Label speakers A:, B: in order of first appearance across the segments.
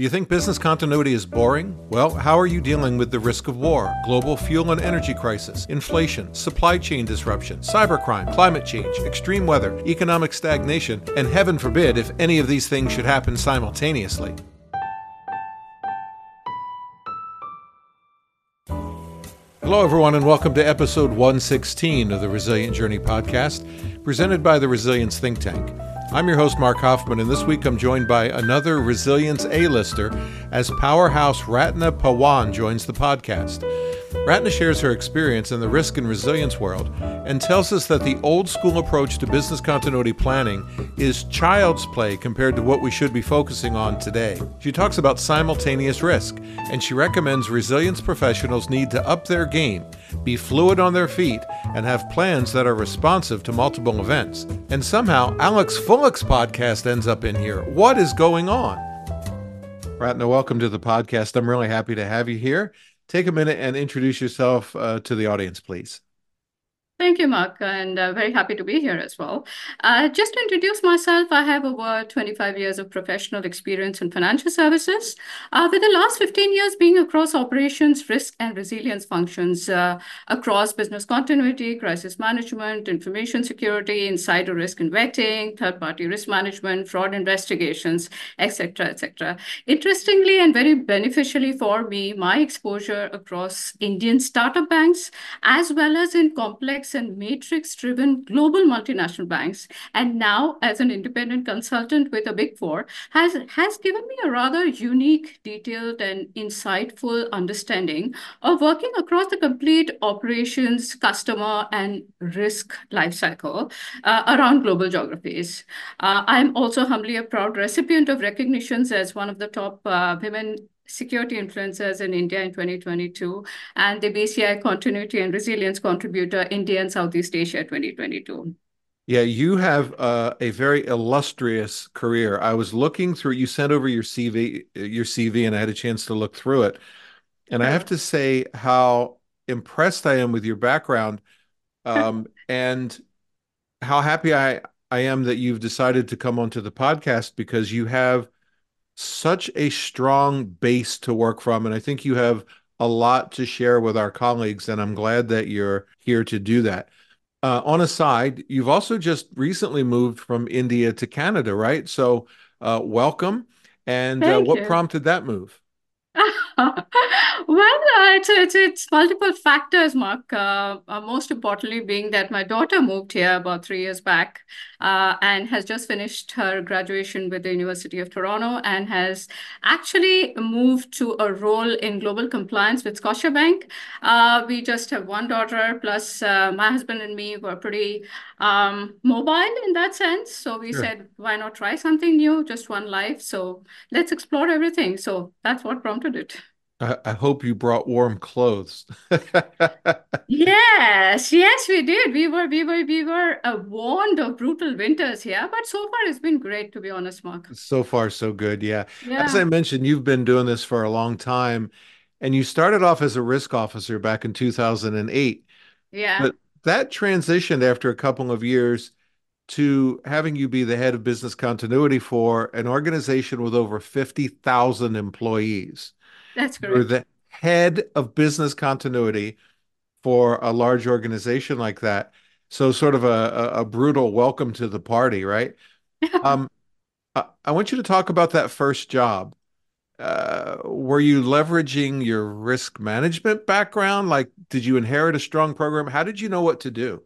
A: Do you think business continuity is boring? Well, how are you dealing with the risk of war, global fuel and energy crisis, inflation, supply chain disruption, cybercrime, climate change, extreme weather, economic stagnation, and heaven forbid if any of these things should happen simultaneously? Hello, everyone, and welcome to episode 116 of the Resilient Journey podcast, presented by the Resilience Think Tank. I'm your host, Mark Hoffman, and this week I'm joined by another Resilience A-lister as powerhouse Ratna Pawan joins the podcast. Ratna shares her experience in the risk and resilience world and tells us that the old school approach to business continuity planning is child's play compared to what we should be focusing on today. She talks about simultaneous risk, and she recommends resilience professionals need to up their game, be fluid on their feet, and have plans that are responsive to multiple events. And somehow, Alex Fullick's podcast ends up in here. What is going on? Ratna, welcome to the podcast. I'm really happy to have you here. Take a minute and introduce yourself uh, to the audience, please.
B: Thank you, Mark, and uh, very happy to be here as well. Uh, just to introduce myself, I have over 25 years of professional experience in financial services, uh, with the last 15 years being across operations, risk, and resilience functions uh, across business continuity, crisis management, information security, insider risk and vetting, third-party risk management, fraud investigations, etc., etc. Interestingly and very beneficially for me, my exposure across Indian startup banks, as well as in complex and matrix-driven global multinational banks, and now as an independent consultant with a Big Four, has, has given me a rather unique, detailed, and insightful understanding of working across the complete operations, customer, and risk lifecycle uh, around global geographies. Uh, I'm also humbly a proud recipient of recognitions as one of the top uh, women security influencers in India in 2022 and the BCI Continuity and Resilience Contributor India and Southeast Asia 2022.
A: Yeah, you have uh, a very illustrious career. I was looking through. You sent over your CV, your CV, and I had a chance to look through it. And. I have to say how impressed I am with your background, um, and how happy I I am that you've decided to come onto the podcast because you have such a strong base to work from. And I think you have a lot to share with our colleagues. And I'm glad that you're here to do that. Uh, on a side, you've also just recently moved from India to Canada, right? So, uh, welcome. And uh, what prompted that move?
B: well, uh, it's, it's, it's multiple factors, Mark. Uh, uh, most importantly, being that my daughter moved here about three years back uh, and has just finished her graduation with the University of Toronto and has actually moved to a role in global compliance with Scotiabank. Uh, we just have one daughter, plus uh, my husband and me were pretty um, mobile in that sense. So we sure. said, why not try something new? Just one life. So let's explore everything. So that's what prompted it.
A: I, I hope you brought warm clothes.
B: yes, yes, we did. We were, we were, we were uh, warned of brutal winters here, but so far it's been great, to be honest, Mark.
A: So far, so good. Yeah. yeah. As I mentioned, you've been doing this for a long time, and you started off as a risk officer back in 2008.
B: Yeah.
A: But that transitioned after a couple of years to having you be the head of business continuity for an organization with over 50,000 employees.
B: That's correct.
A: You're the head of business continuity for a large organization like that. So, sort of a, a, brutal welcome to the party, right? um, I, I, want you to talk about that first job. Uh, were you leveraging your risk management background? Like, did you inherit a strong program? How did you know what to do?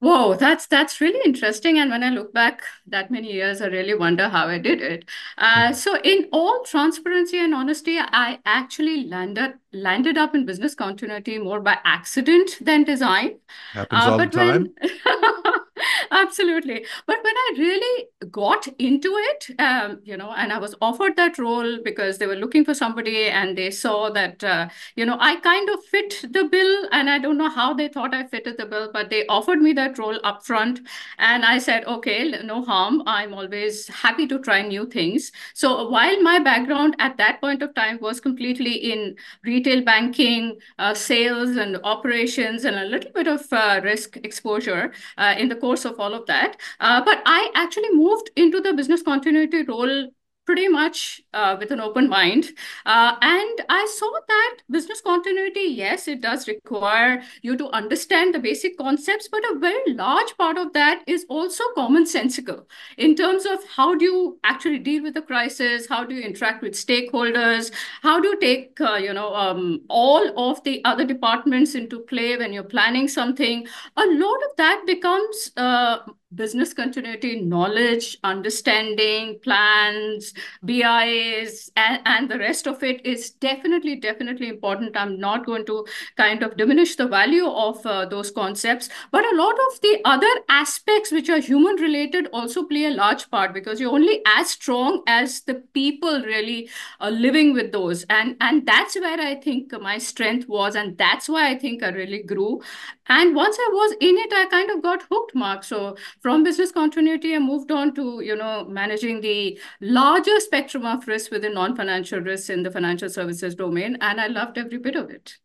B: Whoa, that's that's really interesting. And when I look back that many years, I really wonder how I did it. Uh, so, in all transparency and honesty, I actually landed landed up in business continuity more by accident than design.
A: Happens uh, all the time. When...
B: Absolutely. But when I really got into it, um, you know, and I was offered that role because they were looking for somebody and they saw that, uh, you know, I kind of fit the bill. And I don't know how they thought I fitted the bill, but they offered me that role upfront. And I said, okay, no harm. I'm always happy to try new things. So while my background at that point of time was completely in retail banking, uh, sales and operations, and a little bit of uh, risk exposure uh, in the course of all of that. Uh, but I actually moved into the business continuity role pretty much uh, with an open mind. Uh, and I saw that business continuity, yes, it does require you to understand the basic concepts, but a very large part of that is also commonsensical in terms of how do you actually deal with the crisis, how do you interact with stakeholders, how do you take, uh, you know, um, all of the other departments into play when you're planning something. A lot of that becomes uh, business continuity knowledge, understanding, plans, BIs, and, and the rest of it is definitely, definitely important. I'm not going to kind of diminish the value of uh, those concepts, but a lot of the other aspects which are human related also play a large part because you're only as strong as the people really are living with those. And, and that's where I think my strength was. And that's why I think I really grew. And once I was in it, I kind of got hooked, Mark. So from business continuity, I moved on to, you know, managing the larger spectrum of risk within non-financial risks in the financial services domain. And I loved every bit of it.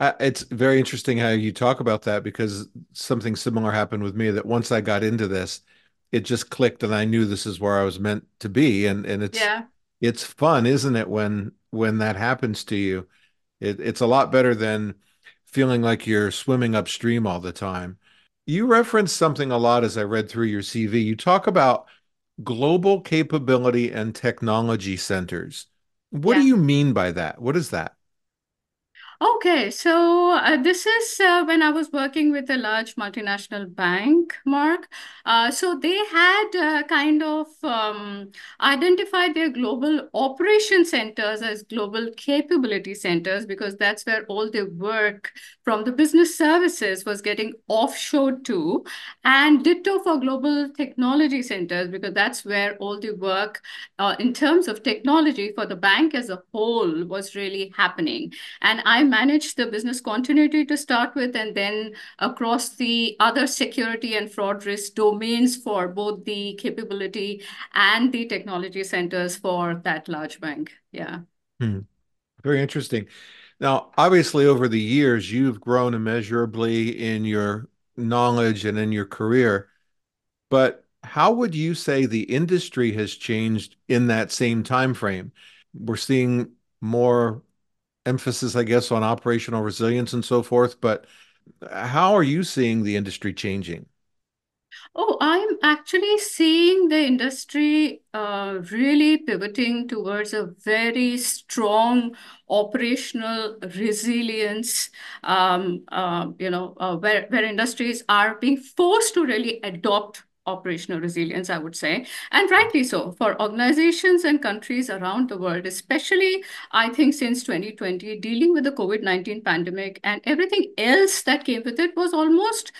A: Uh, it's very interesting how you talk about that because something similar happened with me that once I got into this, it just clicked and I knew this is where I was meant to be. And and it's
B: yeah.
A: it's fun, isn't it, when when that happens to you? It, it's a lot better than feeling like you're swimming upstream all the time. You reference something a lot as I read through your CV. You talk about global capability and technology centers. What yeah. do you mean by that? What is that?
B: Okay, so uh, this is uh, when I was working with a large multinational bank, Mark. Uh, so they had uh, kind of um, identified their global operation centers as global capability centers because that's where all their work from the business services was getting offshored to, and ditto for global technology centers because that's where all the work uh, in terms of technology for the bank as a whole was really happening. And I managed the business continuity to start with, and then across the other security and fraud risk domains for both the capability and the technology centers for that large bank. Yeah.
A: Hmm. Very interesting. Now, obviously, over the years, you've grown immeasurably in your knowledge and in your career. But how would you say the industry has changed in that same time frame? We're seeing more emphasis, I guess, on operational resilience and so forth. But how are you seeing the industry changing?
B: Oh, I'm actually seeing the industry uh, really pivoting towards a very strong operational resilience, um, uh, you know, uh, where, where industries are being forced to really adopt operational resilience, I would say, and rightly so. For organizations and countries around the world, especially I think since 2020, dealing with the COVID-19 pandemic and everything else that came with it was almost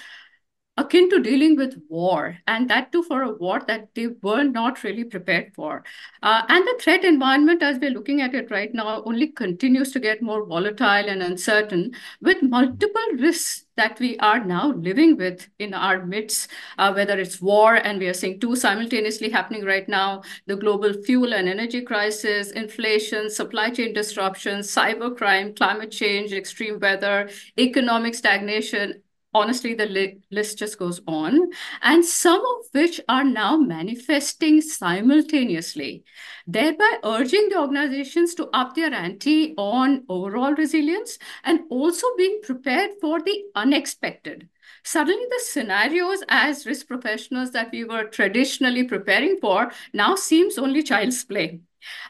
B: akin to dealing with war, and that too for a war that they were not really prepared for. Uh, and the threat environment, as we're looking at it right now, only continues to get more volatile and uncertain with multiple risks that we are now living with in our midst, uh, whether it's war, and we are seeing two simultaneously happening right now, the global fuel and energy crisis, inflation, supply chain disruptions, cybercrime, climate change, extreme weather, economic stagnation, honestly, the li list just goes on, and some of which are now manifesting simultaneously, thereby urging the organizations to up their ante on overall resilience and also being prepared for the unexpected. Suddenly, the scenarios as risk professionals that we were traditionally preparing for now seems only child's play.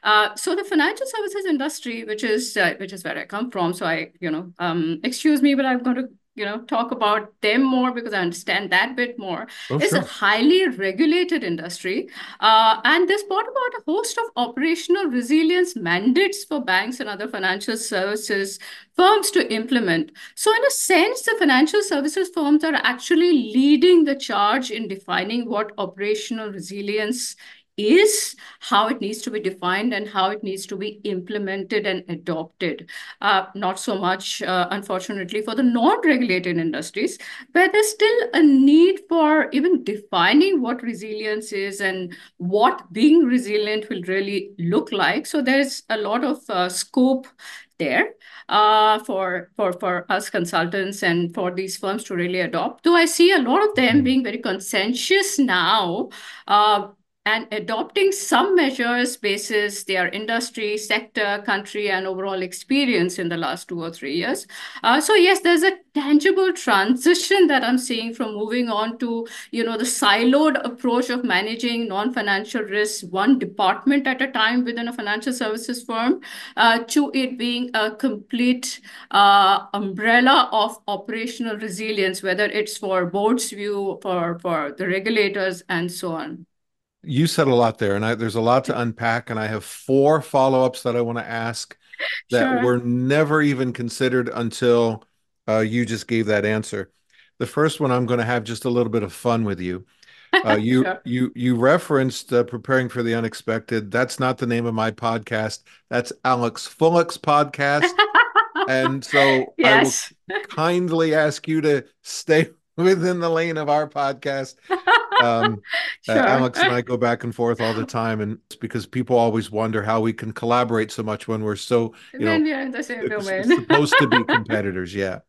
B: Uh, so the financial services industry, which is uh, which is where I come from, so I you know um, excuse me, but I'm going to you know talk about them more because I understand that bit more. Oh, it's sure. a highly regulated industry, uh, and this brought about a host of operational resilience mandates for banks and other financial services firms to implement. So, in a sense, the financial services firms are actually leading the charge in defining what operational resilience is, how it needs to be defined, and how it needs to be implemented and adopted. Uh, not so much, uh, unfortunately, for the non-regulated industries, where there's still a need for even defining what resilience is and what being resilient will really look like. So there's a lot of uh, scope there uh, for, for, for us consultants and for these firms to really adopt. Though I see a lot of them mm -hmm. being very conscientious now uh, and adopting some measures basis their industry, sector, country, and overall experience in the last two or three years. Uh, so yes, there's a tangible transition that I'm seeing from moving on to, you know, the siloed approach of managing non-financial risks one department at a time within a financial services firm uh, to it being a complete uh, umbrella of operational resilience, whether it's for board's view, for, for the regulators, and so on.
A: You said a lot there, and I, there's a lot to unpack, and I have four follow-ups that I want to ask that sure. were never even considered until uh, you just gave that answer. The first one, I'm going to have just a little bit of fun with you. Uh, you sure. you you referenced uh, preparing for the unexpected. That's not the name of my podcast. That's Alex Fullick's podcast. and so yes. I will kindly ask you to stay within the lane of our podcast. Um, uh, sure. uh, Alex and I go back and forth all the time, and it's because people always wonder how we can collaborate so much when we're so you know
B: in the same domain.
A: supposed to be competitors. Yeah.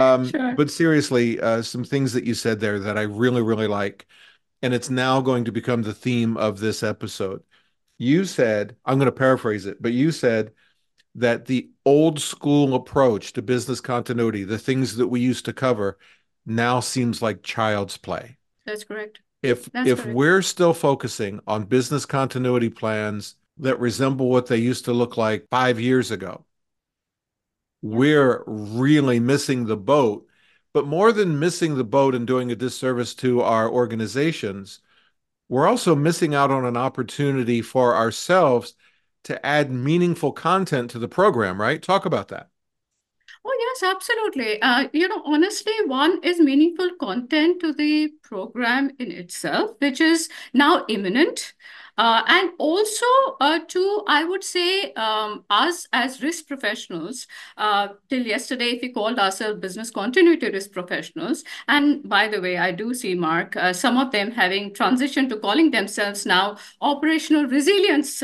A: Um, sure. But seriously, uh, some things that you said there that I really, really like, and it's now going to become the theme of this episode. You said, I'm going to paraphrase it, but you said that the old school approach to business continuity, the things that we used to cover, now seems like child's play.
B: That's correct.
A: If
B: That's
A: if correct. we're still focusing on business continuity plans that resemble what they used to look like 5 years ago, we're really missing the boat. But more than missing the boat and doing a disservice to our organizations, we're also missing out on an opportunity for ourselves to add meaningful content to the program, right? Talk about that.
B: Oh, yes, absolutely. Uh, you know, honestly, one is meaningful content to the program in itself, which is now imminent. Uh, and also, uh, to, I would say, um, us as risk professionals, uh, till yesterday, if we called ourselves business continuity risk professionals, and by the way, I do see, Mark, uh, some of them having transitioned to calling themselves now operational resilience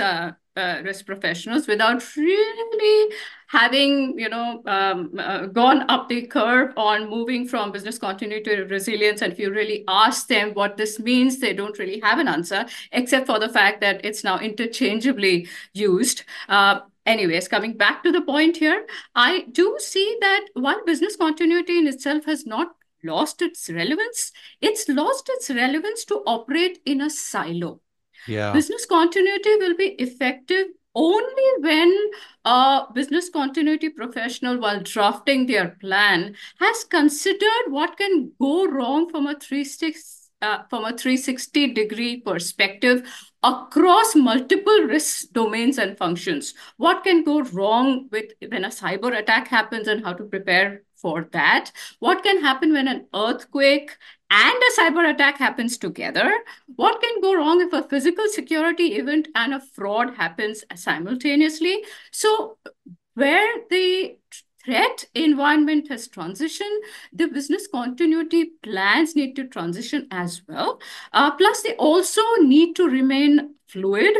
B: uh, risk professionals without really having you know um, uh, gone up the curve on moving from business continuity to resilience. And if you really ask them what this means they don't really have an answer except for the fact that it's now interchangeably used. Uh, anyways coming back to the point here i do see that while business continuity in itself has not lost its relevance it's lost its relevance to operate in a silo
A: yeah.
B: Business continuity will be effective only when a business continuity professional, while drafting their plan, has considered what can go wrong from a 360, uh, from a 360 degree perspective across multiple risk domains and functions. What can go wrong with when a cyber attack happens and how to prepare for that? What can happen when an earthquake and a cyber attack happens together, what can go wrong if a physical security event and a fraud happens simultaneously? So where the threat environment has transitioned, the business continuity plans need to transition as well. Uh, plus, they also need to remain fluid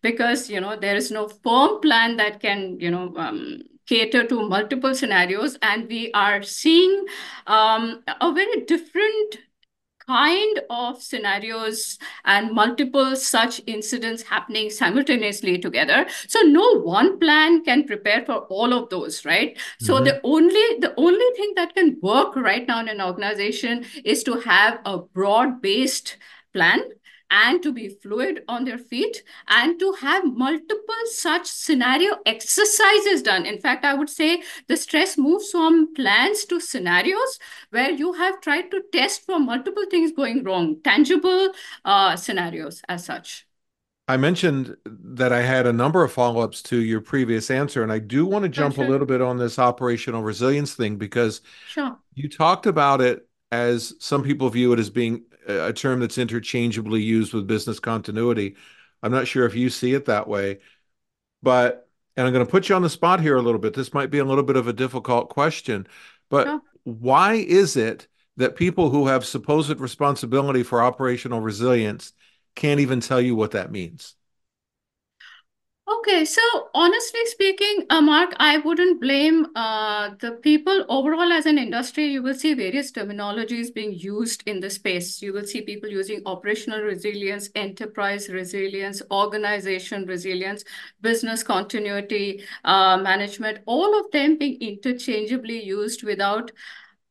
B: because, you know, there is no firm plan that can, you know, um, cater to multiple scenarios and we are seeing um, a very different kind of scenarios and multiple such incidents happening simultaneously together so no one plan can prepare for all of those right so mm -hmm. the only the only thing that can work right now in an organization is to have a broad based plan and to be fluid on their feet and to have multiple such scenario exercises done. In fact, I would say the stress moves from plans to scenarios where you have tried to test for multiple things going wrong, tangible uh, scenarios as such.
A: I mentioned that I had a number of follow ups to your previous answer, and I do want to jump sure. a little bit on this operational resilience thing because
B: sure.
A: you talked about it as some people view it as being a term that's interchangeably used with business continuity. I'm not sure if you see it that way, but and I'm going to put you on the spot here a little bit. This might be a little bit of a difficult question, but why is it that people who have supposed responsibility for operational resilience can't even tell you what that means?
B: Okay, so honestly speaking, uh, Mark, I wouldn't blame uh, the people overall as an industry. You will see various terminologies being used in the space. You will see people using operational resilience, enterprise resilience, organization resilience, business continuity uh, management, all of them being interchangeably used without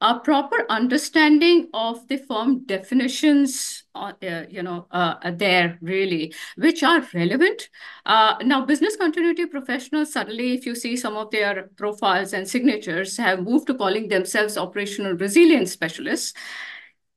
B: a proper understanding of the firm definitions uh, you know uh, there really which are relevant. Uh, now business continuity professionals suddenly if you see some of their profiles and signatures have moved to calling themselves operational resilience specialists.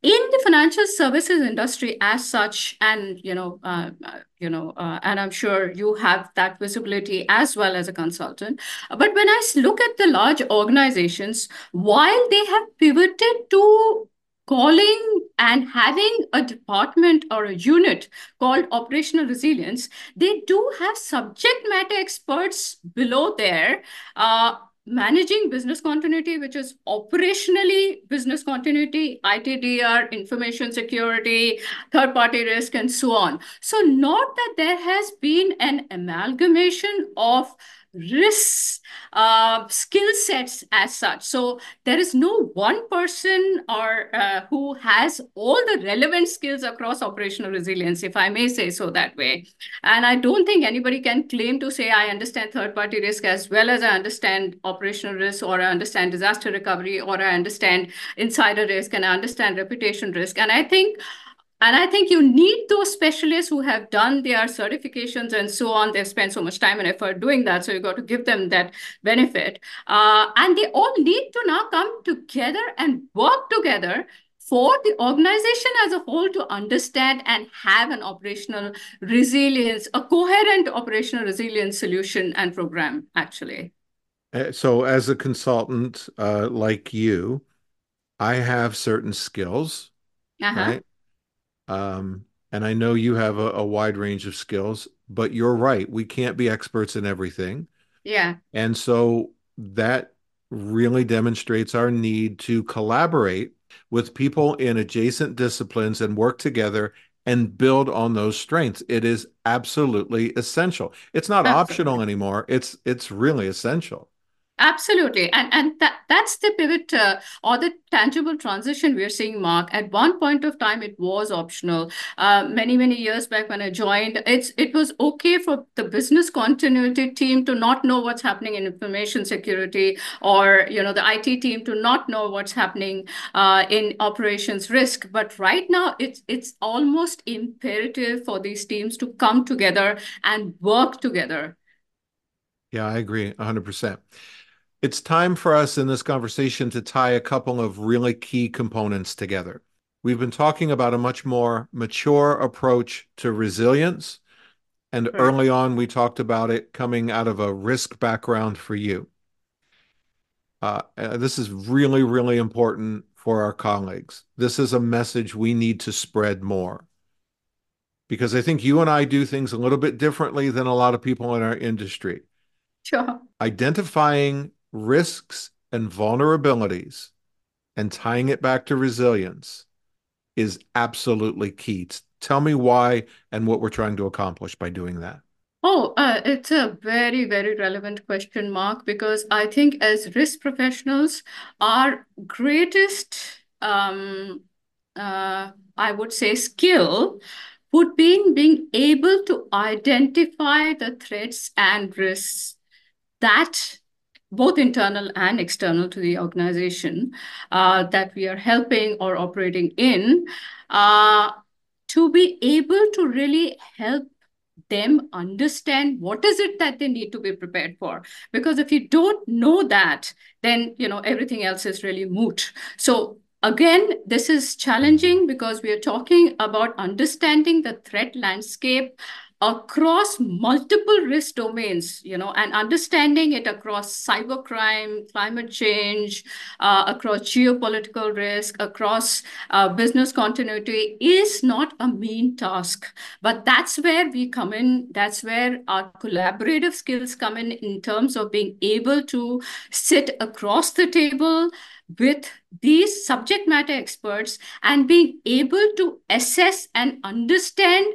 B: In the financial services industry as such and you know uh, uh, you know uh, and i'm sure you have that visibility as well as a consultant. But when i look at the large organizations while they have pivoted to calling and having a department or a unit called operational resilience they do have subject matter experts below there uh, managing business continuity, which is operationally business continuity, ITDR, information security, third party risk, and so on. So, not that there has been an amalgamation of risks, uh, skill sets as such. So there is no one person or uh, who has all the relevant skills across operational resilience, if I may say so that way. And I don't think anybody can claim to say I understand third-party risk as well as I understand operational risk, or I understand disaster recovery, or I understand insider risk, and I understand reputation risk. And I think and I think you need those specialists who have done their certifications and so on. They've spent so much time and effort doing that. So you've got to give them that benefit. Uh, and they all need to now come together and work together for the organization as a whole to understand and have an operational resilience, a coherent operational resilience solution and program, actually.
A: Uh, so, as a consultant uh, like you, I have certain skills, uh -huh. right? Um, and I know you have a, a wide range of skills, but you're right. We can't be experts in everything.
B: Yeah.
A: And so that really demonstrates our need to collaborate with people in adjacent disciplines and work together and build on those strengths. It is absolutely essential. It's not absolutely. optional anymore. It's it's really essential.
B: Absolutely. And, and that, that's the pivot uh, or the tangible transition we're seeing, Mark. At one point of time, it was optional. Uh, many, many years back when I joined, it's it was okay for the business continuity team to not know what's happening in information security or, you know, the IT team to not know what's happening uh, in operations risk. But right now, it's, it's almost imperative for these teams to come together and work together.
A: Yeah, I agree 100%. It's time for us in this conversation to tie a couple of really key components together. We've been talking about a much more mature approach to resilience. And early on, we talked about it coming out of a risk background for you. Uh, uh, this is really, really important for our colleagues. This is a message we need to spread more. Because I think you and I do things a little bit differently than a lot of people in our industry.
B: Sure.
A: Identifying risks and vulnerabilities and tying it back to resilience is absolutely key. Tell me why and what we're trying to accomplish by doing that.
B: Oh, uh, it's a very, very relevant question, Mark, because I think as risk professionals, our greatest, um, uh, I would say, skill would be being able to identify the threats and risks that both internal and external to the organization uh, that we are helping or operating in uh, to be able to really help them understand what is it that they need to be prepared for. Because if you don't know that then you know everything else is really moot. So again this is challenging because we are talking about understanding the threat landscape across multiple risk domains, you know, and understanding it across cybercrime, climate change, uh, across geopolitical risk, across uh, business continuity is not a mean task. But that's where we come in. That's where our collaborative skills come in, in terms of being able to sit across the table with these subject matter experts and being able to assess and understand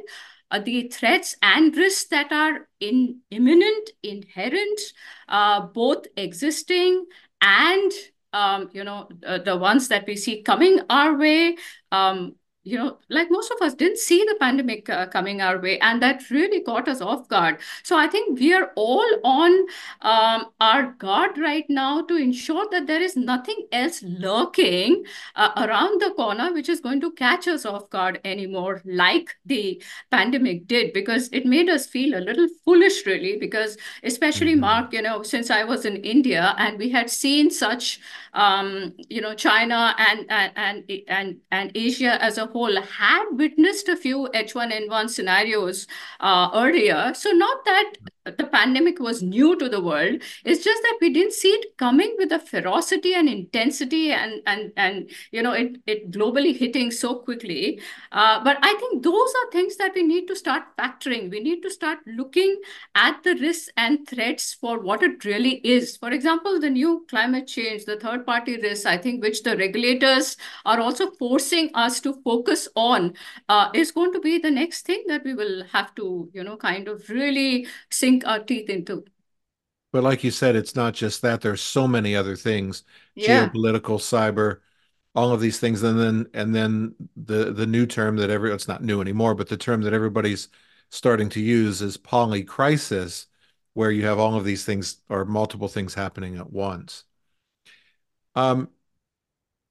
B: uh, the threats and risks that are in imminent, inherent, uh, both existing and um, you know uh, the ones that we see coming our way. Um, you know, like most of us didn't see the pandemic uh, coming our way, and that really caught us off guard. So I think we are all on um, our guard right now to ensure that there is nothing else lurking uh, around the corner which is going to catch us off guard anymore, like the pandemic did, because it made us feel a little foolish, really. Because especially mm-hmm. Mark, you know, since I was in India and we had seen such, um, you know, China and and and and, Asia as a whole had witnessed a few H1N1 scenarios uh, earlier. So not that the pandemic was new to the world. It's just that we didn't see it coming with the ferocity and intensity and and and you know it it globally hitting so quickly. Uh, but I think those are things that we need to start factoring. We need to start looking at the risks and threats for what it really is. For example, the new climate change, the third party risks, I think, which the regulators are also forcing us to focus on, uh, is going to be the next thing that we will have to you know kind of really sink sink our teeth into.
A: But like you said, it's not just that. There's so many other things: yeah. geopolitical, cyber, all of these things, and then and then the the new term that every it's not new anymore, but the term that everybody's starting to use is polycrisis, where you have all of these things or multiple things happening at once. Um,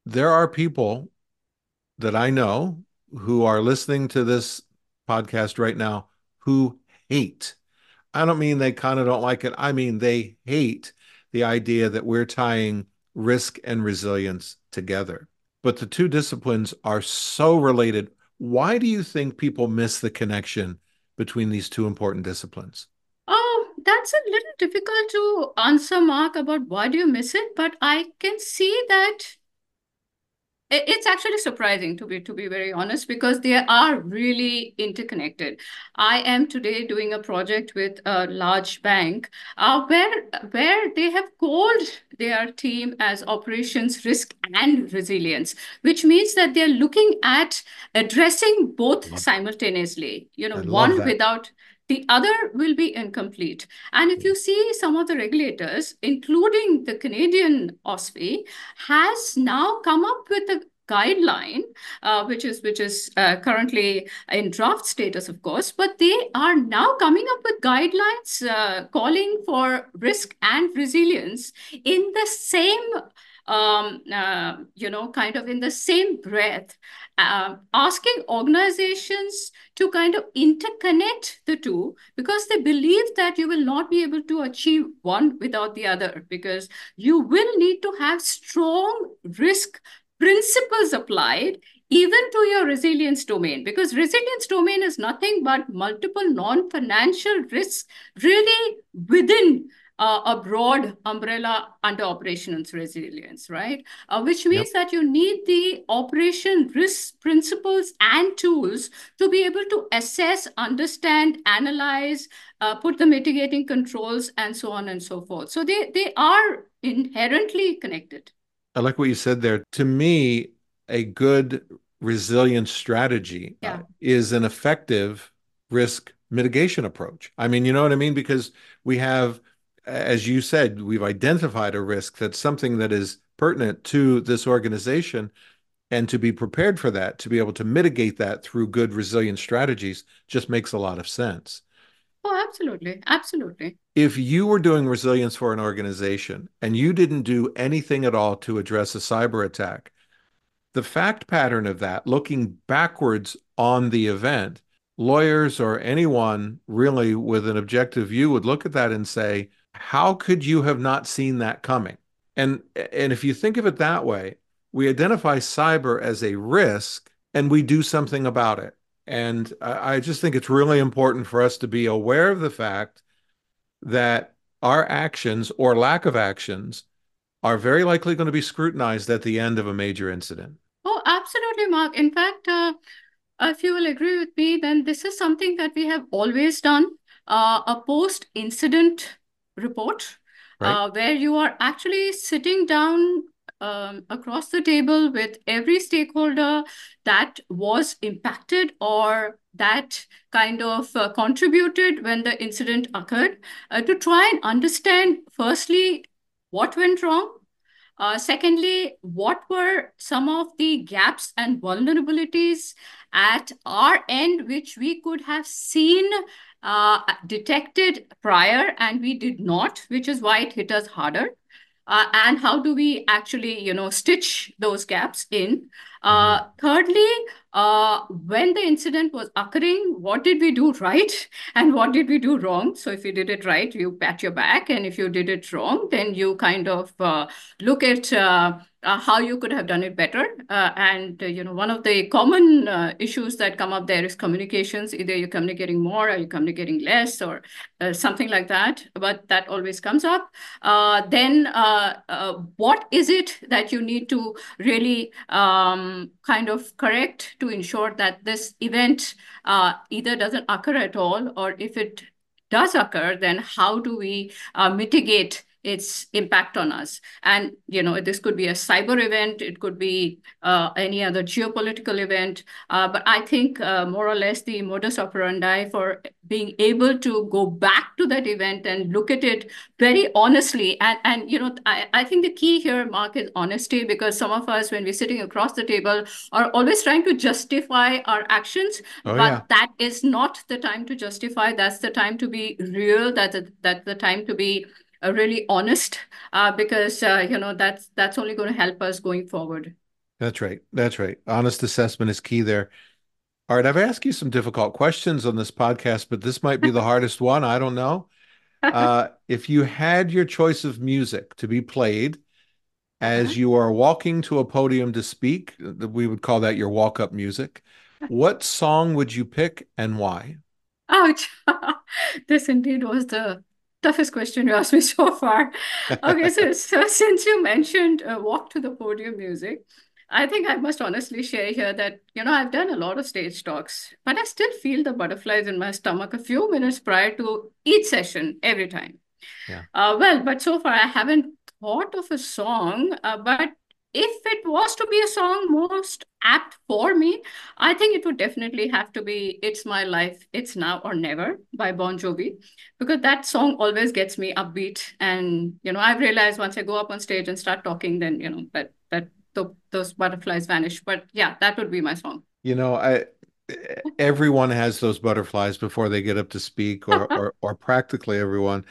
A: there are people that I know who are listening to this podcast right now who hate I don't mean they kind of don't like it. I mean they hate the idea that we're tying risk and resilience together. But the two disciplines are so related. Why do you think people miss the connection between these two important disciplines?
B: Oh, that's a little difficult to answer, Mark, about why do you miss it? But I can see that it's actually surprising to be to be very honest because they are really interconnected i am today doing a project with a large bank uh, where where they have called their team as operations risk and resilience which means that they're looking at addressing both simultaneously you know one that. without the other will be incomplete. And if you see some of the regulators, including the Canadian OSFI, has now come up with a guideline, uh, which is which is uh, currently in draft status, of course, but they are now coming up with guidelines uh, calling for risk and resilience in the same um, uh, you know, kind of in the same breath, uh, asking organizations to kind of interconnect the two because they believe that you will not be able to achieve one without the other because you will need to have strong risk principles applied even to your resilience domain because resilience domain is nothing but multiple non-financial risks really within uh, a broad umbrella under operations resilience, right? Uh, which means yep. that you need the operation risk principles and tools to be able to assess, understand, analyze, uh, put the mitigating controls, and so on and so forth. So they, they are inherently connected.
A: I like what you said there. To me, a good resilience strategy uh, yeah. is an effective risk mitigation approach. I mean, you know what I mean? Because we have as you said, we've identified a risk that's something that is pertinent to this organization. And to be prepared for that, to be able to mitigate that through good resilience strategies, just makes a lot of sense.
B: Oh, absolutely. Absolutely.
A: If you were doing resilience for an organization and you didn't do anything at all to address a cyber attack, the fact pattern of that, looking backwards on the event, lawyers or anyone really with an objective view would look at that and say, how could you have not seen that coming? And and if you think of it that way, we identify cyber as a risk and we do something about it. And I, I just think it's really important for us to be aware of the fact that our actions or lack of actions are very likely going to be scrutinized at the end of a major incident.
B: Oh, absolutely, Mark. In fact, uh, if you will agree with me, then this is something that we have always done. Uh, a post incident report right. uh, where you are actually sitting down um, across the table with every stakeholder that was impacted or that kind of uh, contributed when the incident occurred uh, to try and understand, firstly, what went wrong. Uh, secondly, what were some of the gaps and vulnerabilities at our end, which we could have seen uh, detected prior and we did not, which is why it hit us harder. Uh, and how do we actually, you know, stitch those gaps in? Uh, thirdly, uh, when the incident was occurring, what did we do right and what did we do wrong? So if you did it right, you pat your back, and if you did it wrong, then you kind of uh, look at uh, uh, how you could have done it better. And you know, one of the common issues that come up there is communications. Either you're communicating more, or you're communicating less, or something like that. But that always comes up. Then, what is it that you need to really um, Um, kind of correct to ensure that this event uh, either doesn't occur at all, or if it does occur, then how do we uh, mitigate its impact on us. And, you know, this could be a cyber event, it could be uh, any other geopolitical event. Uh, but I think uh, more or less the modus operandi for being able to go back to that event and look at it very honestly. And, and you know, I, I think the key here, Mark, is honesty, because some of us, when we're sitting across the table, are always trying to justify our actions. Oh, but yeah. that is not the time to justify. That's the time to be real. That's, a, that's the time to be really honest uh, because uh, you know that's that's only going to help us going forward.
A: That's right. That's right. Honest assessment is key there. All right, I've asked you some difficult questions on this podcast, but this might be the hardest one. I don't know. Uh, if you had your choice of music to be played as uh-huh. you are walking to a podium to speak, we would call that your walk up music. What song would you pick and why?
B: Ouch. this indeed was the toughest question you asked me so far. Okay, so, so since you mentioned uh, walk to the podium music, I think I must honestly share here that, you know, I've done a lot of stage talks, but I still feel the butterflies in my stomach a few minutes prior to each session every time. Yeah. Uh, well, but so far I haven't thought of a song, uh, but if it was to be a song most apt for me, I think it would definitely have to be It's My Life, It's Now or Never by Bon Jovi, because that song always gets me upbeat. And, you know, I've realized once I go up on stage and start talking, then, you know, that, that the, those butterflies vanish. But yeah, that would be my song.
A: You know, I, everyone has those butterflies before they get up to speak or, or, or practically everyone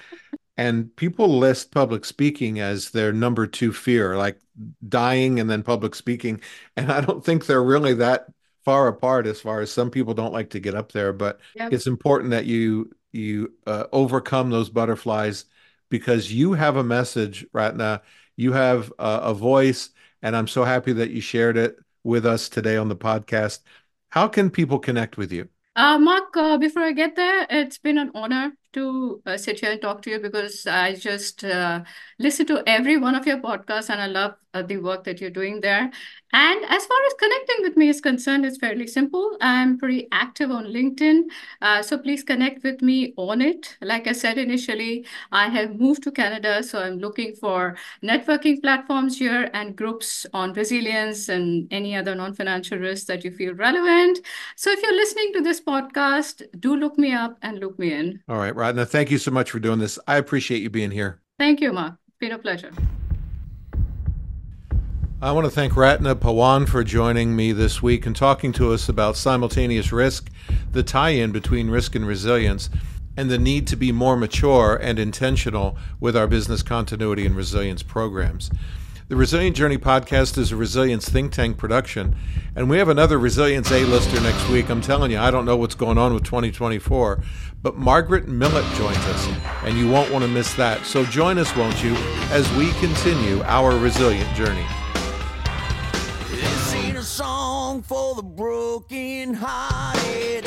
A: and people list public speaking as their number two fear like dying and then public speaking. And i don't think they're really that far apart as far as some people don't like to get up there but yep. it's important that you you uh, overcome those butterflies because you have a message Ratna. You have a, a voice and i'm so happy that you shared it with us today on the podcast. How can people connect with you?
B: Uh, Mark, uh, before I get there, it's been an honor to uh, sit here and talk to you because I just uh, listen to every one of your podcasts and I love uh, the work that you're doing there. And as far as connecting with me is concerned, it's fairly simple. I'm pretty active on LinkedIn. Uh, so please connect with me on it. Like I said initially, I have moved to Canada. So I'm looking for networking platforms here and groups on resilience and any other non financial risks that you feel relevant. So if you're listening to this podcast, do look me up and look me in.
A: All right, Ratna, thank you so much for doing this. I appreciate you being here.
B: Thank you, Mark. It's been a pleasure.
A: I want to thank Ratna Pawan for joining me this week and talking to us about simultaneous risk, the tie in between risk and resilience, and the need to be more mature and intentional with our business continuity and resilience programs. The Resilient Journey podcast is a resilience think tank production, and we have another resilience A-lister next week. I'm telling you, I don't know what's going on with 2024, but Margaret Millett joins us, and you won't want to miss that. So join us, won't you, as we continue our resilient journey song for the broken hearted.